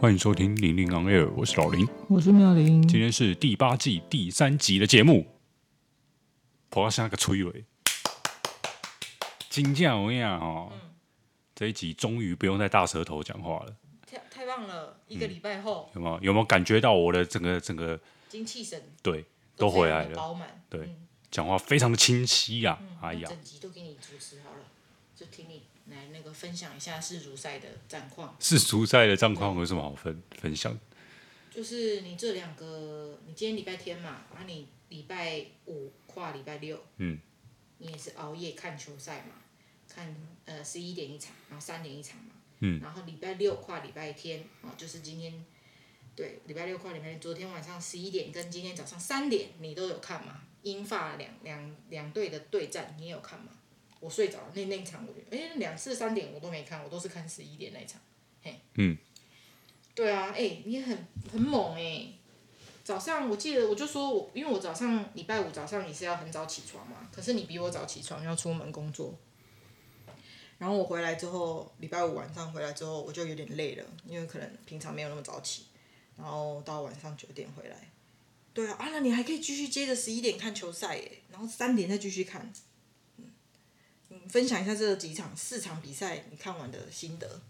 欢迎收听《零零 on air》，我是老林，我是妙玲。今天是第八季第三集的节目。我要像个催泪，金匠我跟你讲哦，这一集终于不用再大舌头讲话了，太太棒了！一个礼拜后，有没有有没有感觉到我的整个整个精气神对都回来了，饱满对，讲话非常的清晰呀！哎呀，整集都给你主持好了，就听你来那个分享一下世足赛的战况。世足赛的战况有什么好分分享？就是你这两个，你今天礼拜天嘛，然后你礼拜五跨礼拜六，嗯，你也是熬夜看球赛嘛，看呃十一点一场，然后三点一场嘛，嗯，然后礼拜六跨礼拜天，哦，就是今天，对，礼拜六跨礼拜天，昨天晚上十一点跟今天早上三点你都有看嘛？英法两两两队的对战你也有看吗？我睡着了，那那一场我觉得，哎，两次三点我都没看，我都是看十一点那场，嘿，嗯。对啊，哎、欸，你很很猛哎、欸！早上我记得我就说我，因为我早上礼拜五早上你是要很早起床嘛，可是你比我早起床要出门工作。然后我回来之后，礼拜五晚上回来之后我就有点累了，因为可能平常没有那么早起，然后到晚上九点回来。对啊，啊那你还可以继续接着十一点看球赛耶，然后三点再继续看。分享一下这几场四场比赛你看完的心得。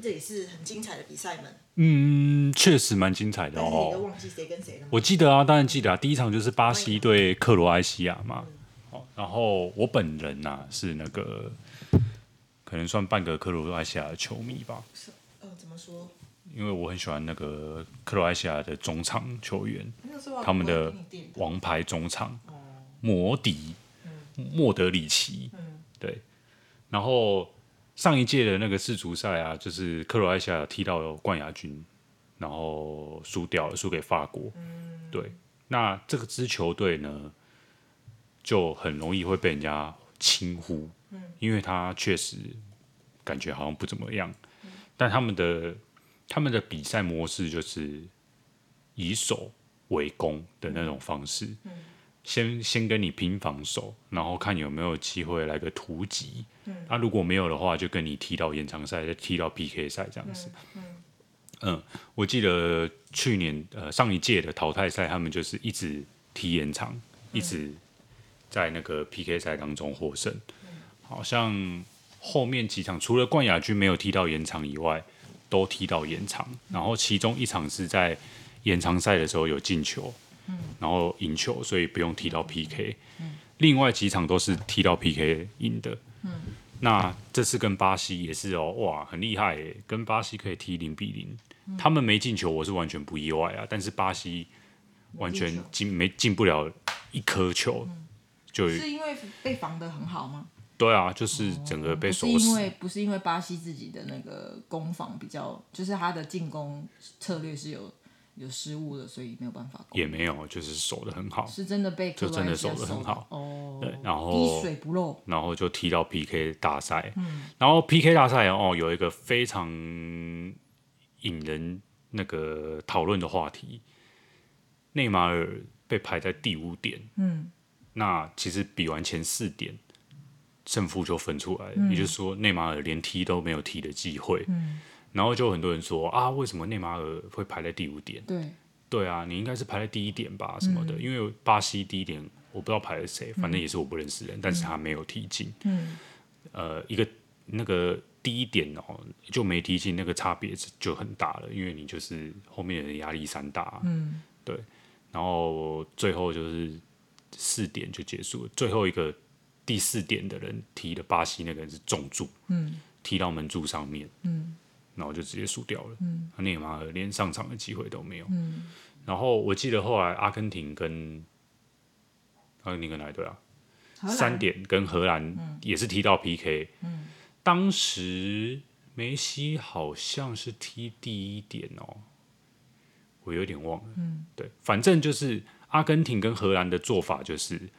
这也是很精彩的比赛们。嗯，确实蛮精彩的哦。你都忘记谁跟谁了吗？我记得啊，当然记得啊。第一场就是巴西对克罗埃西亚嘛。哦、嗯，然后我本人呐、啊、是那个，可能算半个克罗埃西亚的球迷吧。是，呃，怎么说？因为我很喜欢那个克罗埃西亚的中场球员，他们的王牌中场，摩迪，莫德里奇。嗯，对，然后。上一届的那个世足赛啊，就是克罗埃西亚踢到冠亚军，然后输掉了，输给法国。嗯、对，那这个支球队呢，就很容易会被人家轻忽，嗯、因为他确实感觉好像不怎么样。嗯、但他们的他们的比赛模式就是以守为攻的那种方式。先先跟你拼防守，然后看有没有机会来个突击。那、嗯啊、如果没有的话，就跟你踢到延长赛，再踢到 PK 赛这样子。嗯，嗯，嗯，我记得去年呃上一届的淘汰赛，他们就是一直踢延长，嗯、一直在那个 PK 赛当中获胜。嗯、好像后面几场除了冠亚军没有踢到延长以外，都踢到延长。嗯、然后其中一场是在延长赛的时候有进球。然后赢球，所以不用踢到 PK。嗯、另外几场都是踢到 PK 赢的。嗯、那这次跟巴西也是哦，哇，很厉害耶，跟巴西可以踢零比零。嗯、他们没进球，我是完全不意外啊。但是巴西完全进没进不了一颗球，嗯、就是因为被防的很好吗？对啊，就是整个被守死。不是因为不是因为巴西自己的那个攻防比较，就是他的进攻策略是有。有失误了，所以没有办法。也没有，就是守的很好。是真的被就真的守的很好哦。对，然后滴水不漏，然后就踢到 PK 大赛。嗯，然后 PK 大赛哦，有一个非常引人那个讨论的话题，内马尔被排在第五点。嗯，那其实比完前四点，胜负就分出来了。嗯，也就是说，内马尔连踢都没有踢的机会。嗯。然后就很多人说啊，为什么内马尔会排在第五点？对，对啊，你应该是排在第一点吧，什么的。嗯、因为巴西第一点我不知道排了谁，反正也是我不认识的人，嗯、但是他没有踢进。嗯，呃，一个那个第一点哦，就没踢进，那个差别就很大了，因为你就是后面的人压力山大。嗯，对。然后最后就是四点就结束了，最后一个第四点的人踢的巴西那个人是重注，嗯，踢到门柱上面，嗯。然后就直接输掉了，嗯，内马尔连上场的机会都没有，嗯，然后我记得后来阿根廷跟阿根廷跟哪一队啊？三点跟荷兰也是踢到 PK，嗯，当时梅西好像是踢第一点哦，我有点忘了，嗯，对，反正就是阿根廷跟荷兰的做法就是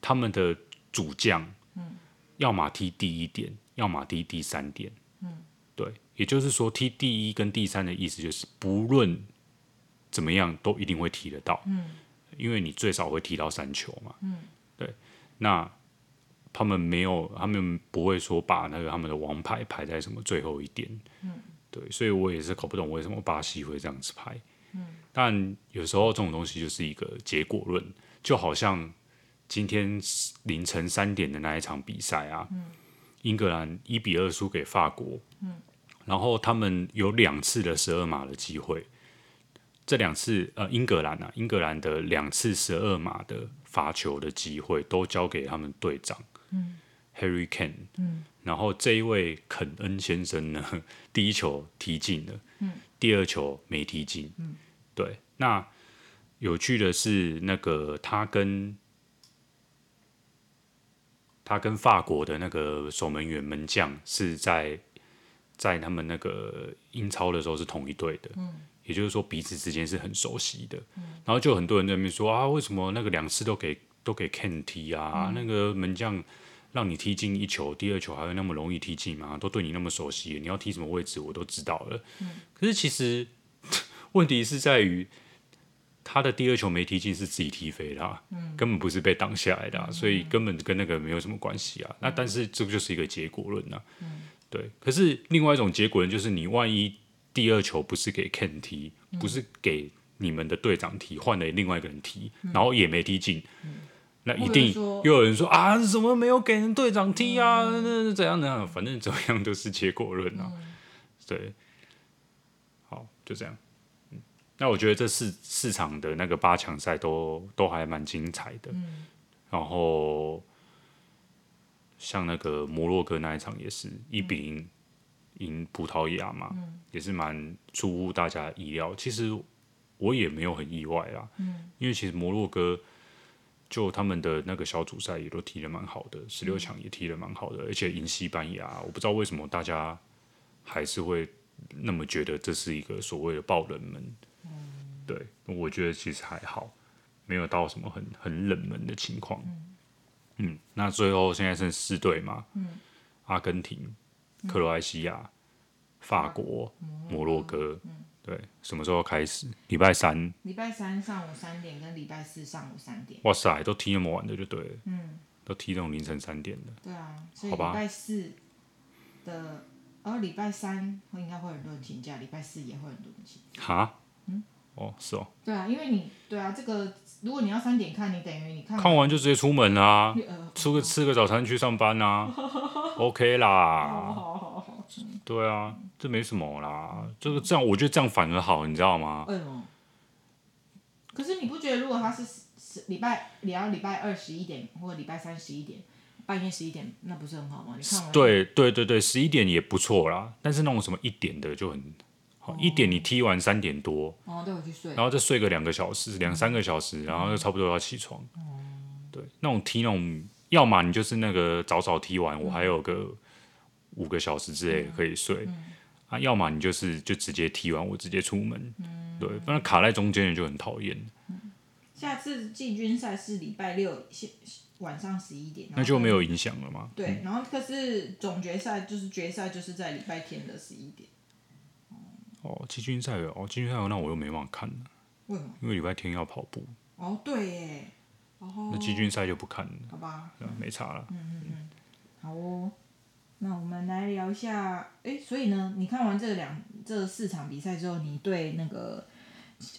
他们的主将，嗯，要么踢第一点，要么踢第三点，嗯，对。也就是说，踢第一跟第三的意思就是，不论怎么样，都一定会踢得到。嗯，因为你最少会踢到三球嘛。嗯，对。那他们没有，他们不会说把那个他们的王牌排在什么最后一点。嗯，对，所以我也是搞不懂为什么巴西会这样子排。嗯，但有时候这种东西就是一个结果论，就好像今天凌晨三点的那一场比赛啊，嗯、英格兰一比二输给法国，嗯、然后他们有两次的十二码的机会，这两次呃，英格兰啊，英格兰的两次十二码的罚球的机会都交给他们队长，嗯、Harry Kane，嗯、然后这一位肯恩先生呢，第一球踢进了。嗯第二球没踢进，嗯，对。那有趣的是，那个他跟他跟法国的那个守门员门将是在在他们那个英超的时候是同一队的，嗯，也就是说彼此之间是很熟悉的。嗯，然后就很多人在那边说啊，为什么那个两次都给都给 Ken 踢啊？嗯，那个门将让你踢进一球，第二球还会那么容易踢进吗？都对你那么熟悉，你要踢什么位置我都知道了。嗯。可是其实 问题是在于他的第二球没踢进是自己踢飞的，啊，嗯、根本不是被挡下来的，所以根本跟那个没有什么关系啊。嗯、那但是这不就是一个结果论啊。嗯、对。可是另外一种结果呢就是你万一第二球不是给 Ken 踢，嗯、不是给你们的队长踢，换了另外一个人踢，嗯、然后也没踢进，嗯、那一定又有人说啊，怎么没有给人队长踢啊？那、嗯、怎样怎样？反正怎么样都是结果论啊。嗯、对。就这样，嗯，那我觉得这四四场的那个八强赛都都还蛮精彩的，嗯，然后像那个摩洛哥那一场也是一比零赢葡萄牙嘛，嗯，也是蛮出乎大家意料。其实我也没有很意外啦，嗯，因为其实摩洛哥就他们的那个小组赛也都踢得蛮好的，十六强也踢得蛮好的，而且赢西班牙，我不知道为什么大家还是会。那么觉得这是一个所谓的爆冷门，嗯、对，我觉得其实还好，没有到什么很很冷门的情况。嗯，嗯，那最后现在剩四队嘛，嗯、阿根廷、克罗埃西亚、嗯、法国、嗯、摩洛哥，嗯、对，什么时候开始？礼拜三，礼拜三上午三点跟礼拜四上午三点。哇塞，都踢那么晚的就对了，嗯，都踢这种凌晨三点的。对啊，所以礼拜四的。然后礼拜三会应该会很多人请假，礼拜四也会很多人请假。哈？嗯？哦，是哦。对啊，因为你对啊，这个如果你要三点看，你等于你看看完就直接出门啊，出个吃个早餐去上班啊，OK 啦。好好好好。对啊，这没什么啦，这个这样我觉得这样反而好，你知道吗？可是你不觉得如果他是十礼拜，你要礼拜二十一点或者礼拜三十一点？半夜十一点，那不是很好吗？你看，对对对对，十一点也不错啦。但是那种什么一点的就很好，一点你踢完三点多，哦，去睡，然后再睡个两个小时、两三个小时，然后就差不多要起床。对，那种踢那种，要么你就是那个早早踢完，我还有个五个小时之类可以睡啊；要么你就是就直接踢完，我直接出门。对，不然卡在中间的就很讨厌。下次季军赛是礼拜六。晚上十一点，那就没有影响了吗？对，然后可是总决赛就是决赛，就是在礼拜天的十一点。哦，季军赛哦，季军赛那我又没办法看了。为什么？因为礼拜天要跑步。哦，对耶。那季军赛就不看了。好吧。没差了。嗯嗯嗯。好哦，那我们来聊一下，哎，所以呢，你看完这两这四场比赛之后，你对那个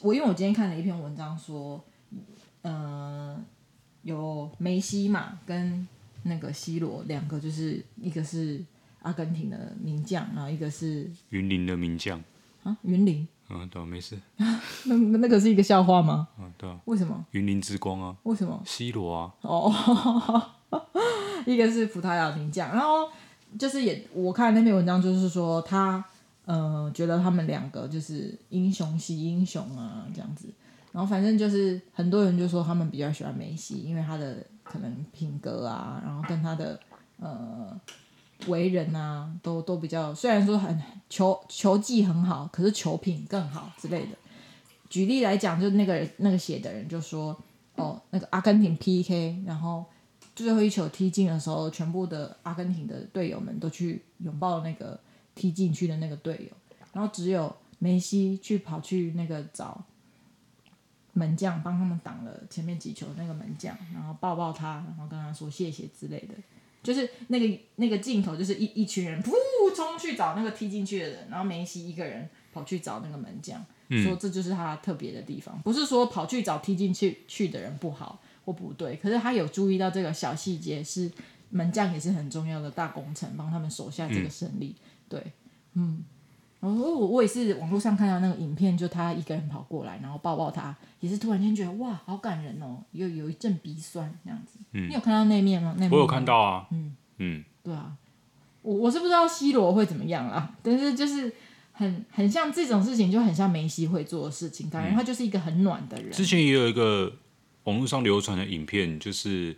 我，因为我今天看了一篇文章说，嗯。有梅西嘛，跟那个 C 罗两个，就是一个是阿根廷的名将，然后一个是云林的名将啊，云林，嗯，对，没事。那那个是一个笑话吗？嗯，对。啊为什么？云林之光啊？为什么？C 罗啊？哦，一个是葡萄牙名将，然后就是也我看那篇文章，就是说他呃觉得他们两个就是英雄惜英雄啊，这样子。然后反正就是很多人就说他们比较喜欢梅西，因为他的可能品格啊，然后跟他的呃为人啊，都都比较虽然说很球球技很好，可是球品更好之类的。举例来讲，就那个那个写的人就说，哦，那个阿根廷 PK，然后最后一球踢进的时候，全部的阿根廷的队友们都去拥抱那个踢进去的那个队友，然后只有梅西去跑去那个找。门将帮他们挡了前面几球那个门将，然后抱抱他，然后跟他说谢谢之类的，就是那个那个镜头，就是一一群人噗冲去找那个踢进去的人，然后梅西一个人跑去找那个门将，嗯、说这就是他特别的地方。不是说跑去找踢进去去的人不好或不对，可是他有注意到这个小细节，是门将也是很重要的大功臣，帮他们守下这个胜利。嗯、对，嗯。然后我我也是网络上看到那个影片，就他一个人跑过来，然后抱抱他，也是突然间觉得哇，好感人哦，又有一阵鼻酸这样子。嗯，你有看到那面吗？那面我有看到啊。嗯嗯，对啊，我我是不知道 C 罗会怎么样啦，但是就是很很像这种事情，就很像梅西会做的事情，感觉他就是一个很暖的人。之前也有一个网络上流传的影片，就是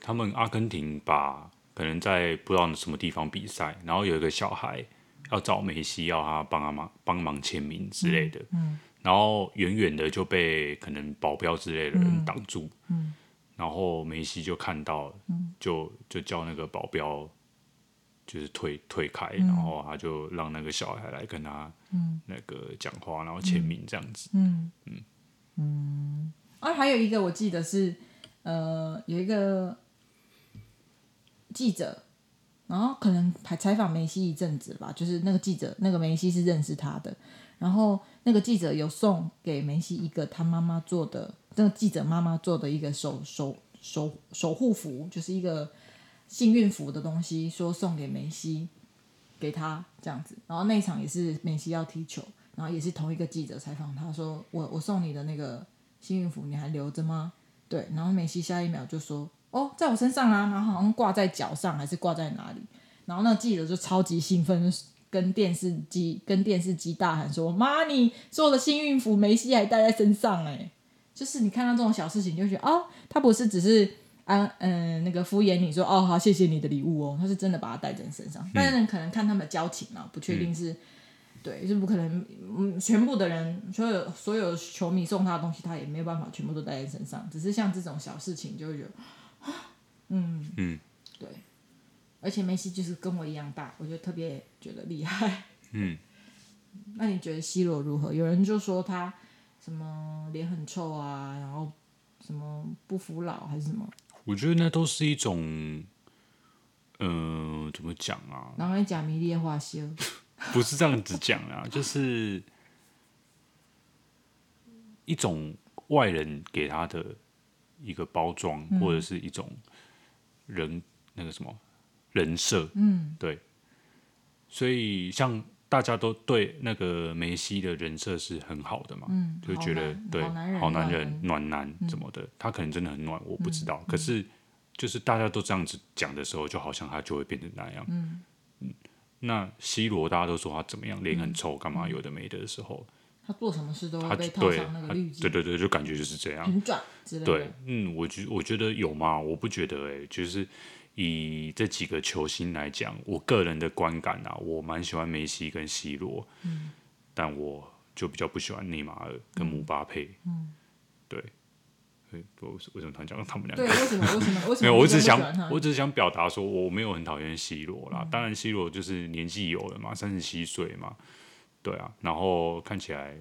他们阿根廷把可能在不知道什么地方比赛，然后有一个小孩。要找梅西，要他帮他忙帮忙签名之类的，嗯嗯、然后远远的就被可能保镖之类的人挡住，嗯嗯、然后梅西就看到，嗯、就就叫那个保镖就是退退开，嗯、然后他就让那个小孩来跟他那个讲话，然后签名这样子，嗯。嗯。嗯，啊，还有一个我记得是呃有一个记者。然后可能还采访梅西一阵子吧，就是那个记者，那个梅西是认识他的。然后那个记者有送给梅西一个他妈妈做的，那个记者妈妈做的一个守守守守护符，就是一个幸运符的东西，说送给梅西，给他这样子。然后那一场也是梅西要踢球，然后也是同一个记者采访他说：“我我送你的那个幸运符你还留着吗？”对，然后梅西下一秒就说。哦，在我身上啊，然后好像挂在脚上，还是挂在哪里？然后那记者就超级兴奋，跟电视机跟电视机大喊说：“妈，你做的幸运符，梅西还戴在身上哎！”就是你看到这种小事情，就觉得哦，他不是只是啊嗯那个敷衍你说哦好谢谢你的礼物哦，他是真的把它戴在身上。但是可能看他们的交情啊，不确定是、嗯、对，就不可能嗯全部的人所有所有球迷送他的东西，他也没有办法全部都带在身上。只是像这种小事情，就会觉得。嗯嗯，对，而且梅西就是跟我一样大，我就特别觉得厉害。嗯，那你觉得 C 罗如何？有人就说他什么脸很臭啊，然后什么不服老还是什么？我觉得那都是一种，嗯、呃，怎么讲啊？然后假迷恋化修，不是这样子讲啊，就是一种外人给他的一个包装，嗯、或者是一种。人那个什么人设，嗯，对，所以像大家都对那个梅西的人设是很好的嘛，嗯，就觉得对好男人，暖男什么的，嗯、他可能真的很暖，我不知道。嗯、可是就是大家都这样子讲的时候，就好像他就会变成那样，嗯，嗯，那 C 罗大家都说他怎么样，脸很臭，干嘛有的没的的时候。他做什么事都会被套上那个滤镜，对对对，就感觉就是这样，很转之类的。对，嗯，我觉我觉得有吗？我不觉得哎、欸，就是以这几个球星来讲，我个人的观感啊，我蛮喜欢梅西跟 C 罗，嗯，但我就比较不喜欢内马尔跟姆巴佩，嗯，对，为为什么他讲他们两个？对，为什么？为什么？为什么？没有，我只是想，我只是想表达说，我没有很讨厌 C 罗啦。嗯、当然，C 罗就是年纪有了嘛，三十七岁嘛。对啊，然后看起来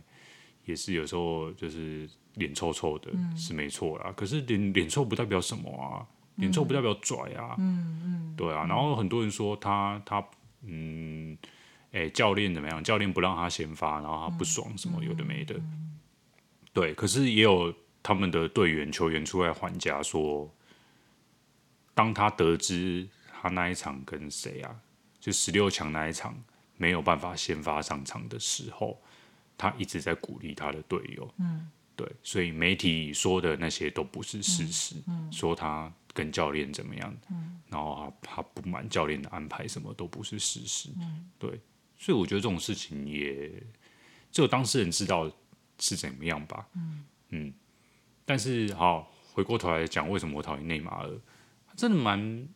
也是有时候就是脸臭臭的，嗯、是没错啦。可是脸脸臭不代表什么啊，脸臭不代表拽啊。嗯嗯。对啊，然后很多人说他他嗯，哎，教练怎么样？教练不让他先发，然后他不爽什么、嗯、有的没的。嗯、对，可是也有他们的队员球员出来还价说，当他得知他那一场跟谁啊，就十六强那一场。没有办法先发上场的时候，他一直在鼓励他的队友。嗯，对，所以媒体说的那些都不是事实。嗯，嗯，说他跟教练怎么样，嗯，然后他他不满教练的安排，什么都不是事实。嗯，对，所以我觉得这种事情也只有当事人知道是怎么样吧。嗯，嗯，但是好，回过头来讲，为什么我讨厌内马尔？真的蛮。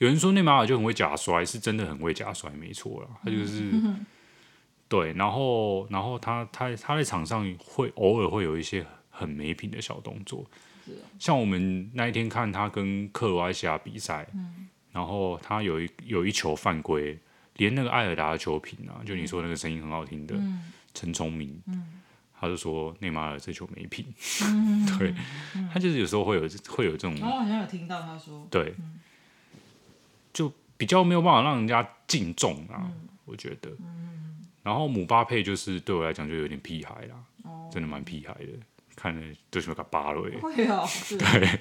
有人说内马尔就很会假摔，是真的很会假摔，没错啦。他就是、嗯、对，然后然后他他他在场上会偶尔会有一些很没品的小动作，像我们那一天看他跟克罗埃西亚比赛，嗯、然后他有一有一球犯规，连那个艾尔达的球评啊，就你说那个声音很好听的陈聪、嗯、明，嗯、他就说内马尔这球没品，嗯、对、嗯、他就是有时候会有会有这种，我好像有听到他说，对。嗯比较没有办法让人家敬重啊，嗯、我觉得。然后姆巴佩就是对我来讲就有点屁孩啦，哦、真的蛮屁孩的，看着就喜欢个芭蕾。会哦，对。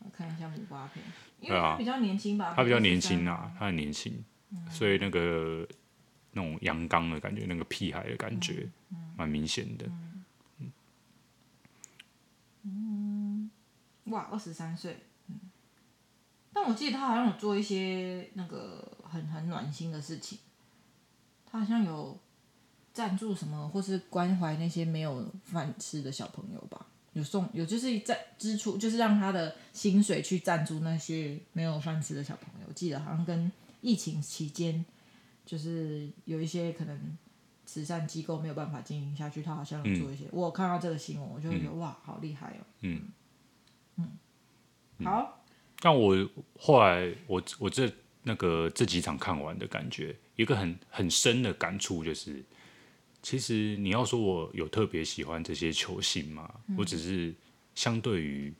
我看一下姆巴佩，因为他比较年轻吧？他比较年轻啊，他很年轻，嗯、所以那个那种阳刚的感觉，那个屁孩的感觉，蛮、嗯、明显的。嗯，嗯哇，二十三岁，嗯。但我记得他好像有做一些那个很很暖心的事情，他好像有。赞助什么，或是关怀那些没有饭吃的小朋友吧？有送有就是在支出，就是让他的薪水去赞助那些没有饭吃的小朋友。我记得好像跟疫情期间，就是有一些可能慈善机构没有办法经营下去，他好像有做一些。嗯、我有看到这个新闻，我就会觉得、嗯、哇，好厉害哦。嗯嗯，好。但我后来我我这那个这几场看完的感觉，一个很很深的感触就是。其实你要说我有特别喜欢这些球星吗？嗯、我只是相对于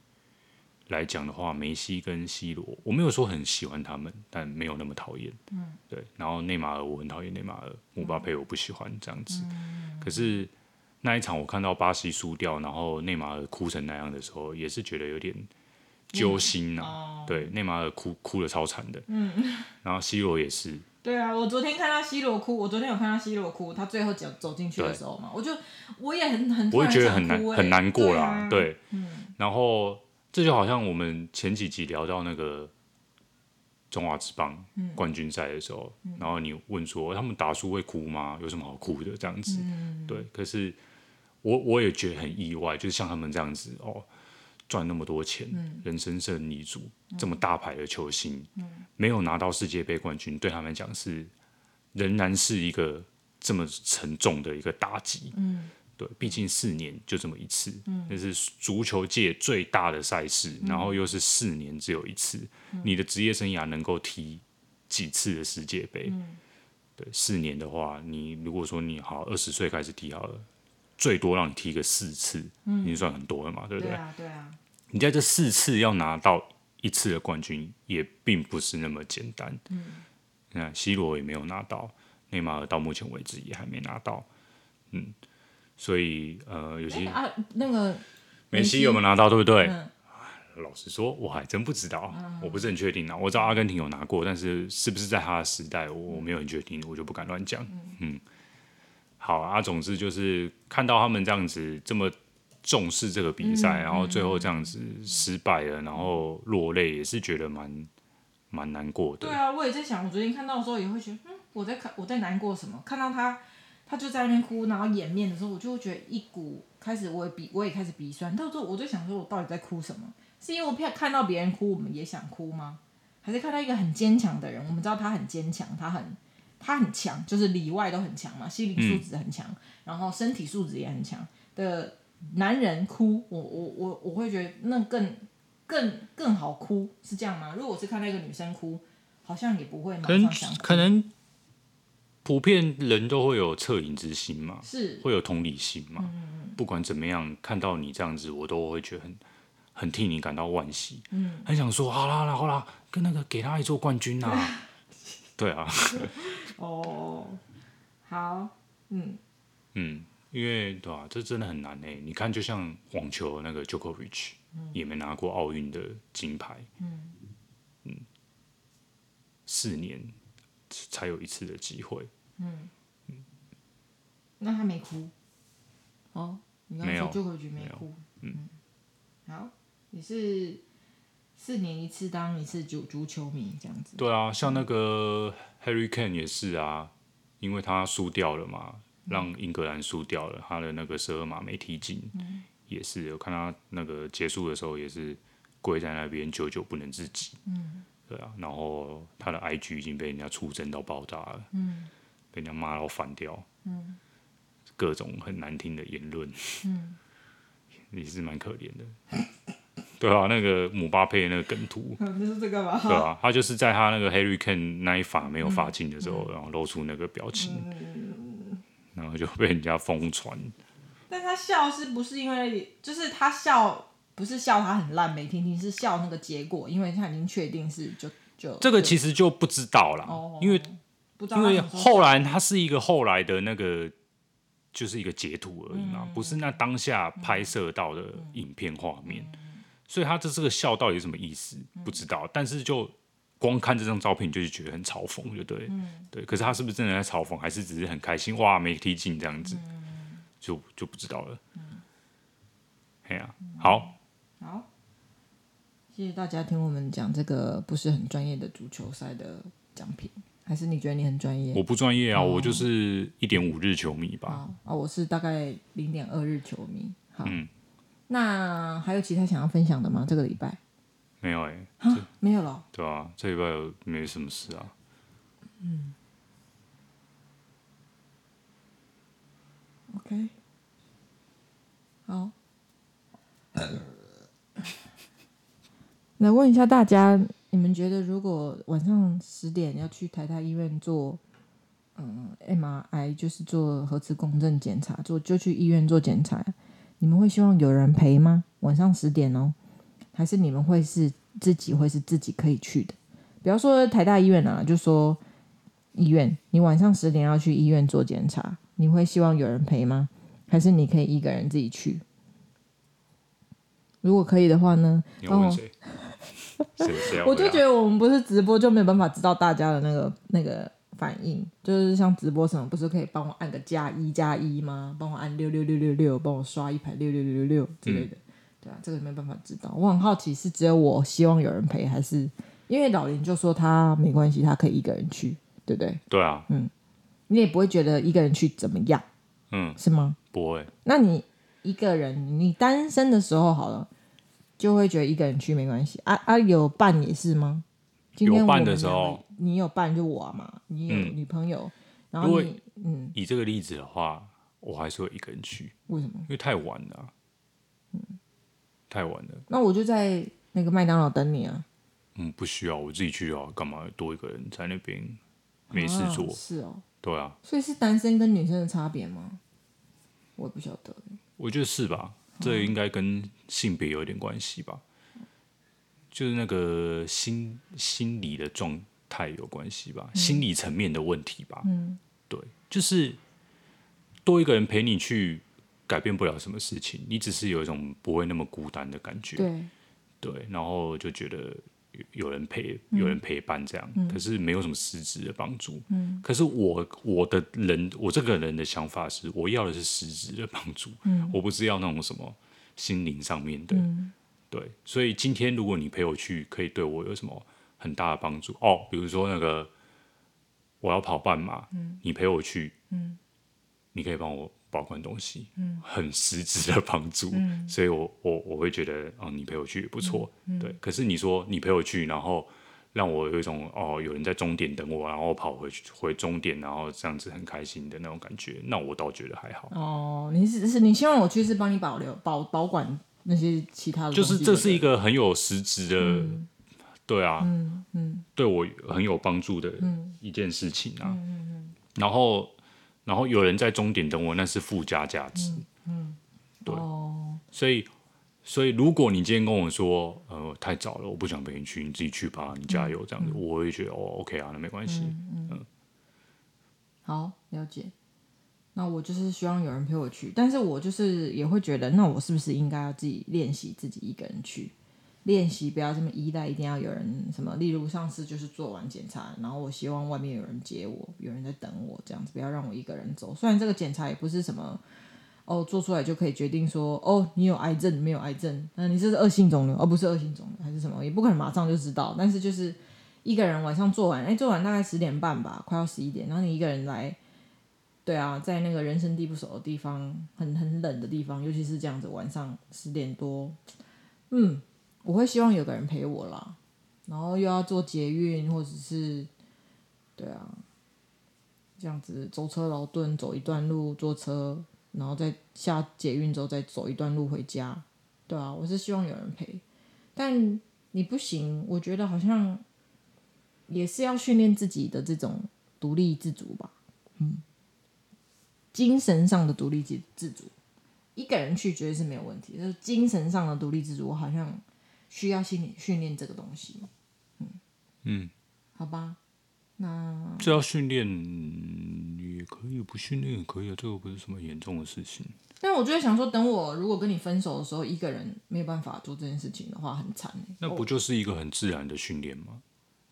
来讲的话，梅西跟 C 罗，我没有说很喜欢他们，但没有那么讨厌。嗯、对。然后内马尔我很讨厌内马尔，姆巴佩我不喜欢这样子。嗯、可是那一场我看到巴西输掉，然后内马尔哭成那样的时候，也是觉得有点揪心啊。嗯哦、对，内马尔哭哭的超惨的。嗯、然后 C 罗也是。对啊，我昨天看到 C 罗哭，我昨天有看到 C 罗哭，他最后走走进去的时候嘛，我就我也很很，我也觉得很难很难过啦，对，啊、对，嗯，然后这就好像我们前几集聊到那个中华之棒冠军赛的时候，嗯、然后你问说他们打输会哭吗？有什么好哭的这样子？嗯、对，可是我我也觉得很意外，就是像他们这样子哦。赚那么多钱，嗯、人生胜利组，嗯、这么大牌的球星，嗯、没有拿到世界杯冠军，对他们讲是仍然是一个这么沉重的一个打击。嗯、对，毕竟四年就这么一次，那、嗯、是足球界最大的赛事，嗯、然后又是四年只有一次，嗯、你的职业生涯能够踢几次的世界杯？嗯、对，四年的话，你如果说你好二十岁开始踢好了。最多让你踢个四次，嗯、已经算很多了嘛，对不对？对啊，对啊。你在这四次要拿到一次的冠军，也并不是那么简单。嗯。你看，C 罗也没有拿到，内马尔到目前为止也还没拿到。嗯。所以，呃，有些、欸、啊，那个梅西有没有拿到？对不对？嗯、老实说，我还真不知道，嗯、我不是很确定啊。我知道阿根廷有拿过，但是是不是在他的时代，我没有很确定，我就不敢乱讲。嗯。嗯好啊，总之就是看到他们这样子这么重视这个比赛，嗯、然后最后这样子失败了，嗯、然后落泪，也是觉得蛮蛮难过的。对啊，我也在想，我昨天看到的时候也会觉得，嗯，我在看我在难过什么？看到他他就在那边哭，然后掩面的时候，我就会觉得一股开始我也鼻我也开始鼻酸。到时候我就想说，我到底在哭什么？是因为我看到别人哭，我们也想哭吗？还是看到一个很坚强的人？我们知道他很坚强，他很。他很强，就是里外都很强嘛，心理素质很强，嗯、然后身体素质也很强的男人哭，我我我我会觉得那更更更好哭，是这样吗？如果我是看到一个女生哭，好像也不会马上想。可能普遍人都会有恻隐之心嘛，是会有同理心嘛。嗯、不管怎么样，看到你这样子，我都会觉得很很替你感到惋惜。嗯，很想说好啦好啦好啦，跟那个给他一座冠军呐、啊。对啊。哦，好，嗯，嗯，因为对吧、啊？这真的很难诶。你看，就像网球那个 Djokovic，嗯，也没拿过奥运的金牌，嗯，嗯，四年才有一次的机会，嗯，嗯，那他没哭，哦，你刚刚说 Djokovic 没哭，没嗯，好，你是。四年一次当一次足足球迷这样子。对啊，像那个 Harry Kane 也是啊，因为他输掉了嘛，让英格兰输掉了，他的那个十二码没踢进，嗯、也是我看他那个结束的时候也是跪在那边久久不能自己。嗯、对啊，然后他的 IG 已经被人家出征到爆炸了，嗯、被人家骂到翻掉，嗯、各种很难听的言论，嗯、也是蛮可怜的。对啊，那个姆巴佩那个梗图，那是这个吧？对啊，他就是在他那个 Harry Kane 那一发没有发进的时候，嗯、然后露出那个表情，嗯、然后就被人家疯传。但他笑是不是因为就是他笑不是笑他很烂没听清，是笑那个结果，因为他已经确定是就就这个其实就不知道了，哦、因为因为后来他是一个后来的那个，就是一个截图而已嘛，嗯、不是那当下拍摄到的影片画面，嗯嗯、所以他这这个笑到底是什么意思？不知道，但是就。光看这张照片，就是觉得很嘲讽，就对，嗯、对。可是他是不是真的在嘲讽，还是只是很开心？哇，没踢进这样子，嗯、就就不知道了。哎呀、嗯，啊、好，好，谢谢大家听我们讲这个不是很专业的足球赛的奖品，还是你觉得你很专业？我不专业啊，哦、我就是一点五日球迷吧。啊，我是大概零点二日球迷。好，嗯、那还有其他想要分享的吗？这个礼拜？没有哎、欸，啊，没有了。对啊，这礼拜有没什么事啊。嗯。OK。好。来问一下大家，你们觉得如果晚上十点要去台大医院做，嗯，MRI，就是做核磁共振检查，做就去医院做检查，你们会希望有人陪吗？晚上十点哦。还是你们会是自己会是自己可以去的？比方说台大医院啊，就说医院，你晚上十点要去医院做检查，你会希望有人陪吗？还是你可以一个人自己去？如果可以的话呢？你问谁？我就觉得我们不是直播，就没有办法知道大家的那个那个反应。就是像直播什么，不是可以帮我按个加一加一吗？帮我按六六六六六，帮我刷一排六六六六六之类的。嗯对啊，这个没办法知道。我很好奇，是只有我希望有人陪，还是因为老林就说他没关系，他可以一个人去，对不对？对啊，嗯，你也不会觉得一个人去怎么样，嗯，是吗？不会。那你一个人，你单身的时候好了，就会觉得一个人去没关系。啊啊，有伴也是吗？今天有伴的时候，你有伴就我嘛，你有女朋友，嗯、然后你嗯，以这个例子的话，我还是会一个人去。为什么？因为太晚了。嗯。太晚了，那我就在那个麦当劳等你啊。嗯，不需要，我自己去啊。干嘛多一个人在那边没事做？啊是哦，对啊。所以是单身跟女生的差别吗？我也不晓得。我觉得是吧？这应该跟性别有点关系吧？嗯、就是那个心心理的状态有关系吧？嗯、心理层面的问题吧？嗯，对，就是多一个人陪你去。改变不了什么事情，你只是有一种不会那么孤单的感觉。对，对，然后就觉得有人陪，嗯、有人陪伴这样，嗯、可是没有什么实质的帮助。嗯、可是我我的人，我这个人的想法是，我要的是实质的帮助。嗯、我不是要那种什么心灵上面的。嗯、对，所以今天如果你陪我去，可以对我有什么很大的帮助？哦，比如说那个我要跑半马，嗯、你陪我去，嗯、你可以帮我。保管东西，嗯，很实质的帮助，嗯，所以我我我会觉得，哦，你陪我去也不错，嗯，对。可是你说你陪我去，然后让我有一种哦，有人在终点等我，然后跑回去回终点，然后这样子很开心的那种感觉，那我倒觉得还好。哦，你是是你希望我去是帮你保留保保管那些其他的，就是这是一个很有实质的，嗯，对啊，嗯嗯，对我很有帮助的一件事情啊，嗯嗯嗯，然后。然后有人在终点等我，那是附加价值。嗯，嗯对。哦、所以，所以如果你今天跟我说，呃，太早了，我不想陪你去，你自己去吧，你加油这样子，嗯、我会觉得哦，OK 啊，那没关系。嗯。嗯嗯好，了解。那我就是希望有人陪我去，但是我就是也会觉得，那我是不是应该要自己练习自己一个人去？练习不要这么依赖，一定要有人什么。例如上次就是做完检查，然后我希望外面有人接我，有人在等我，这样子不要让我一个人走。虽然这个检查也不是什么哦，做出来就可以决定说哦，你有癌症没有癌症，那你这是恶性肿瘤，而、不是恶性肿瘤还是什么，也不可能马上就知道。但是就是一个人晚上做完，哎，做完大概十点半吧，快要十一点，然后你一个人来，对啊，在那个人生地不熟的地方，很很冷的地方，尤其是这样子晚上十点多，嗯。我会希望有个人陪我啦，然后又要坐捷运或者是，对啊，这样子舟车劳顿走一段路坐车，然后再下捷运之后再走一段路回家，对啊，我是希望有人陪，但你不行，我觉得好像也是要训练自己的这种独立自主吧，嗯，精神上的独立自自主，一个人去绝对是没有问题，就是精神上的独立自主，我好像。需要心理训练这个东西，嗯嗯，好吧，那这要训练也可以，不训练也可以啊，这个不是什么严重的事情。但我就在想说，等我如果跟你分手的时候，一个人没有办法做这件事情的话，很惨。那不就是一个很自然的训练吗？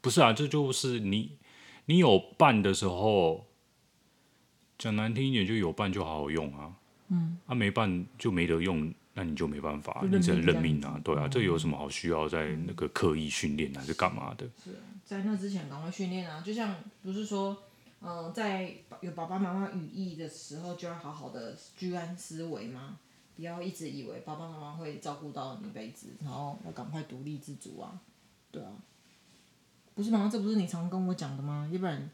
不是啊，这就是你你有伴的时候，讲难听一点，就有办就好好用啊。嗯，啊没办就没得用，那你就没办法，你只能认命啊。对啊，这有什么好需要在那个刻意训练还是干嘛的？是在那之前赶快训练啊！就像不是说。嗯、呃，在有爸爸妈妈羽翼的时候，就要好好的居安思危吗，不要一直以为爸爸妈妈会照顾到你一辈子，然后要赶快独立自主啊，对啊，不是吗？这不是你常跟我讲的吗？要不然，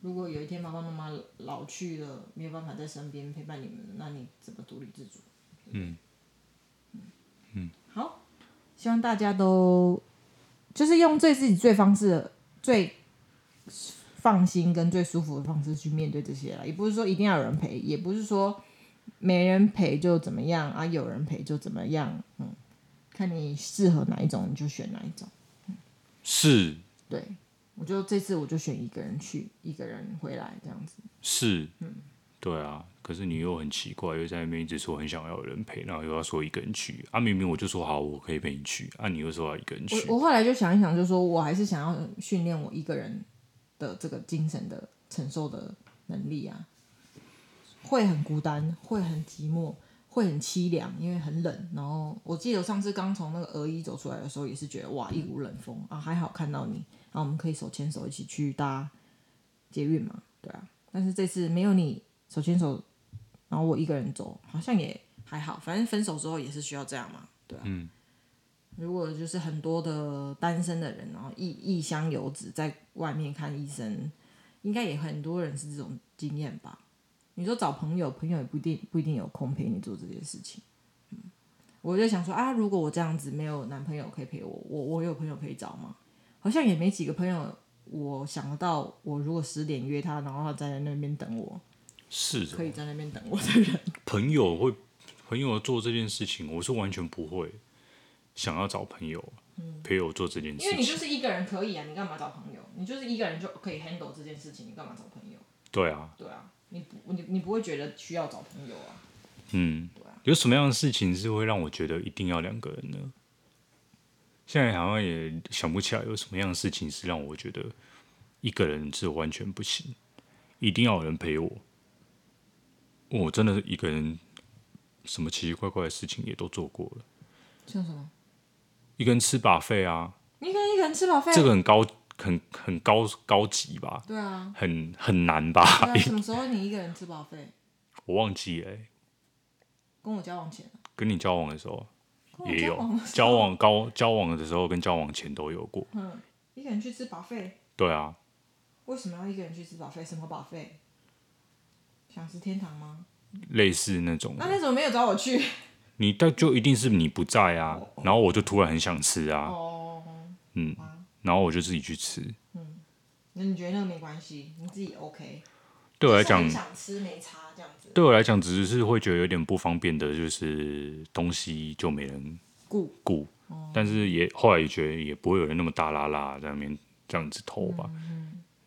如果有一天爸爸妈妈老去了，没有办法在身边陪伴你们，那你怎么独立自主？嗯，嗯，嗯，好，希望大家都就是用最自己最方式的最。放心跟最舒服的方式去面对这些了，也不是说一定要有人陪，也不是说没人陪就怎么样啊，有人陪就怎么样，嗯，看你适合哪一种你就选哪一种，嗯，是，对，我就这次我就选一个人去，一个人回来这样子，是，嗯，对啊，可是你又很奇怪，又在那边一直说很想要有人陪，然后又要说一个人去，啊，明明我就说好，我可以陪你去，啊，你又说要一个人去，我我后来就想一想，就说我还是想要训练我一个人。的这个精神的承受的能力啊，会很孤单，会很寂寞，会很凄凉，因为很冷。然后我记得我上次刚从那个俄一走出来的时候，也是觉得哇，一股冷风啊，还好看到你，然后我们可以手牵手一起去搭捷运嘛，对啊。但是这次没有你手牵手，然后我一个人走，好像也还好。反正分手之后也是需要这样嘛，对啊。嗯如果就是很多的单身的人，然后异异乡游子在外面看医生，应该也很多人是这种经验吧？你说找朋友，朋友也不一定不一定有空陪你做这件事情。嗯，我就想说啊，如果我这样子没有男朋友可以陪我，我我有朋友可以找吗？好像也没几个朋友，我想得到，我如果十点约他，然后他在那边等我，是可以在那边等我的人。朋友会朋友做这件事情，我是完全不会。想要找朋友陪我做这件事情，因为你就是一个人可以啊，你干嘛找朋友？你就是一个人就可以 handle 这件事情，你干嘛找朋友？对啊，对啊，你不你你不会觉得需要找朋友啊？嗯，对啊。有什么样的事情是会让我觉得一定要两个人呢？现在好像也想不起来有什么样的事情是让我觉得一个人是完全不行，一定要有人陪我。我真的是一个人，什么奇奇怪怪的事情也都做过了。像什么？一个人吃 buffet 啊！你跟一个人吃 buffet，这个很高，很很高高级吧？对啊，很很难吧？对啊，什么时候你一个人吃 buffet？我忘记了、欸。跟我交往前。跟你交往的时候也有交往高交往的时候跟交往前都有过。嗯，一个人去吃 buffet？对啊。为什么要一个人去吃 buffet？什么 buffet？想吃天堂吗？类似那种。那你怎么没有找我去？你但就一定是你不在啊，然后我就突然很想吃啊，嗯，然后我就自己去吃。嗯，那你觉得那个没关系？你自己 OK？对我来讲，想吃没差这样子。对我来讲，只是会觉得有点不方便的，就是东西就没人顾顾，但是也后来也觉得也不会有人那么大拉拉在那边这样子偷吧，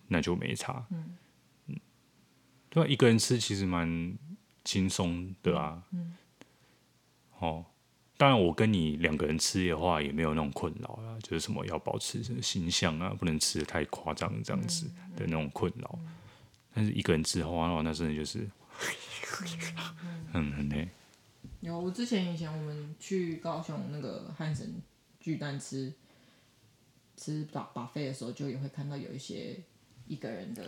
那就没差。嗯，对，一个人吃其实蛮轻松的啊。哦，当然，我跟你两个人吃的话，也没有那种困扰啊，就是什么要保持形象啊，不能吃的太夸张这样子的那种困扰。嗯嗯、但是一个人吃的话，那真的就是很很累。有，我之前以前我们去高雄那个汉神巨蛋吃吃 buffet 的时候，就也会看到有一些一个人的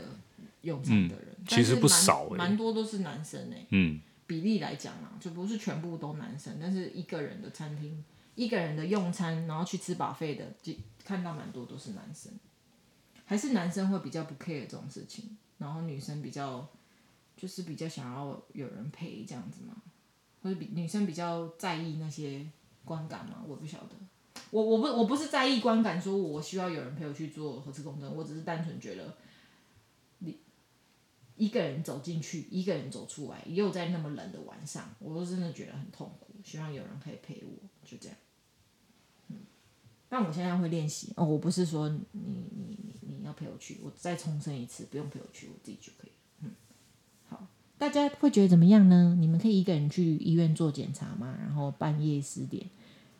用餐的人，嗯、其实不少、欸，蛮多都是男生哎、欸。嗯。比例来讲啊，就不是全部都男生，但是一个人的餐厅，一个人的用餐，然后去吃 buffet 的，就看到蛮多都是男生，还是男生会比较不 care 这种事情，然后女生比较就是比较想要有人陪这样子嘛，或者比女生比较在意那些观感嘛，我不晓得，我我不我不是在意观感，说我需要有人陪我去做核磁共振，我只是单纯觉得。你一个人走进去，一个人走出来，又在那么冷的晚上，我都真的觉得很痛苦。希望有人可以陪我，就这样。嗯，但我现在会练习哦。我不是说你你要陪我去，我再重申一次，不用陪我去，我自己就可以。嗯，好，大家会觉得怎么样呢？你们可以一个人去医院做检查吗？然后半夜十点，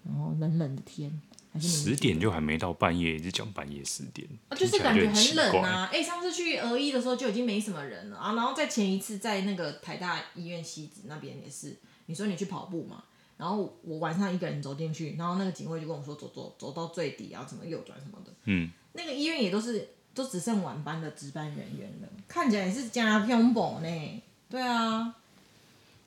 然后冷冷的天。还是十点就还没到半夜，一直讲半夜十点，啊，就是感觉很冷啊！哎、欸，上次去儿医的时候就已经没什么人了啊，然后在前一次在那个台大医院西子那边也是，你说你去跑步嘛，然后我晚上一个人走进去，然后那个警卫就跟我说走走走到最底啊，怎么右转什么的，嗯，那个医院也都是都只剩晚班的值班人员了，看起来也是加偏薄呢，对啊。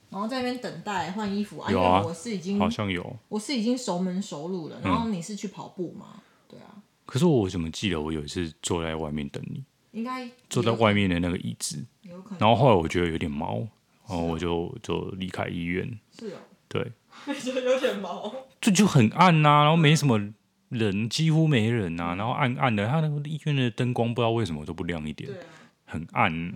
然后在那边等待换衣服啊，因为我是已经好像有，我是已经熟门熟路了。然后你是去跑步吗？嗯、对啊。可是我怎么记得我有一次坐在外面等你？应该坐在外面的那个椅子。有可能。然后后来我觉得有点毛，然后我就就离开医院。是哦。对。觉得有点毛。这就很暗呐、啊，然后没什么人，几乎没人啊，然后暗暗的，他那个医院的灯光不知道为什么都不亮一点，啊、很暗。嗯、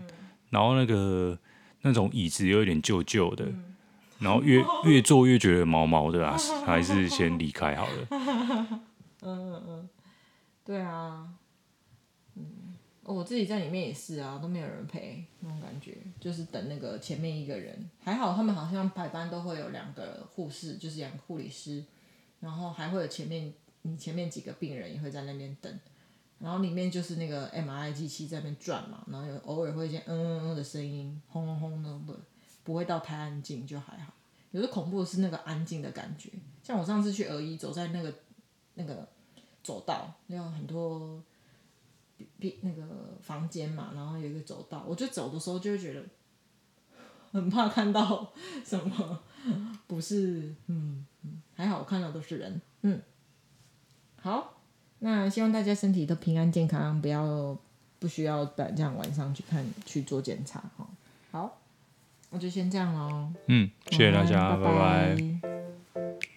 然后那个。那种椅子有点旧旧的，嗯、然后越 越坐越觉得毛毛的啊，还是先离开好了。嗯嗯嗯，对啊，嗯，我自己在里面也是啊，都没有人陪，那种感觉就是等那个前面一个人，还好他们好像排班都会有两个护士，就是两个护理师，然后还会有前面你前面几个病人也会在那边等。然后里面就是那个 M I 机器在那边转嘛，然后有偶尔会一些嗯嗯嗯的声音，轰轰轰的，不会到太安静就还好。有的恐怖的是那个安静的感觉，像我上次去儿医，走在那个那个走道，那有很多那个房间嘛，然后有一个走道，我就走的时候就会觉得很怕看到什么，不是，嗯嗯，还好我看到都是人，嗯，好。那希望大家身体都平安健康，不要不需要这样晚上去看去做检查哈。好，那就先这样喽。嗯，谢谢大家，拜拜。拜拜。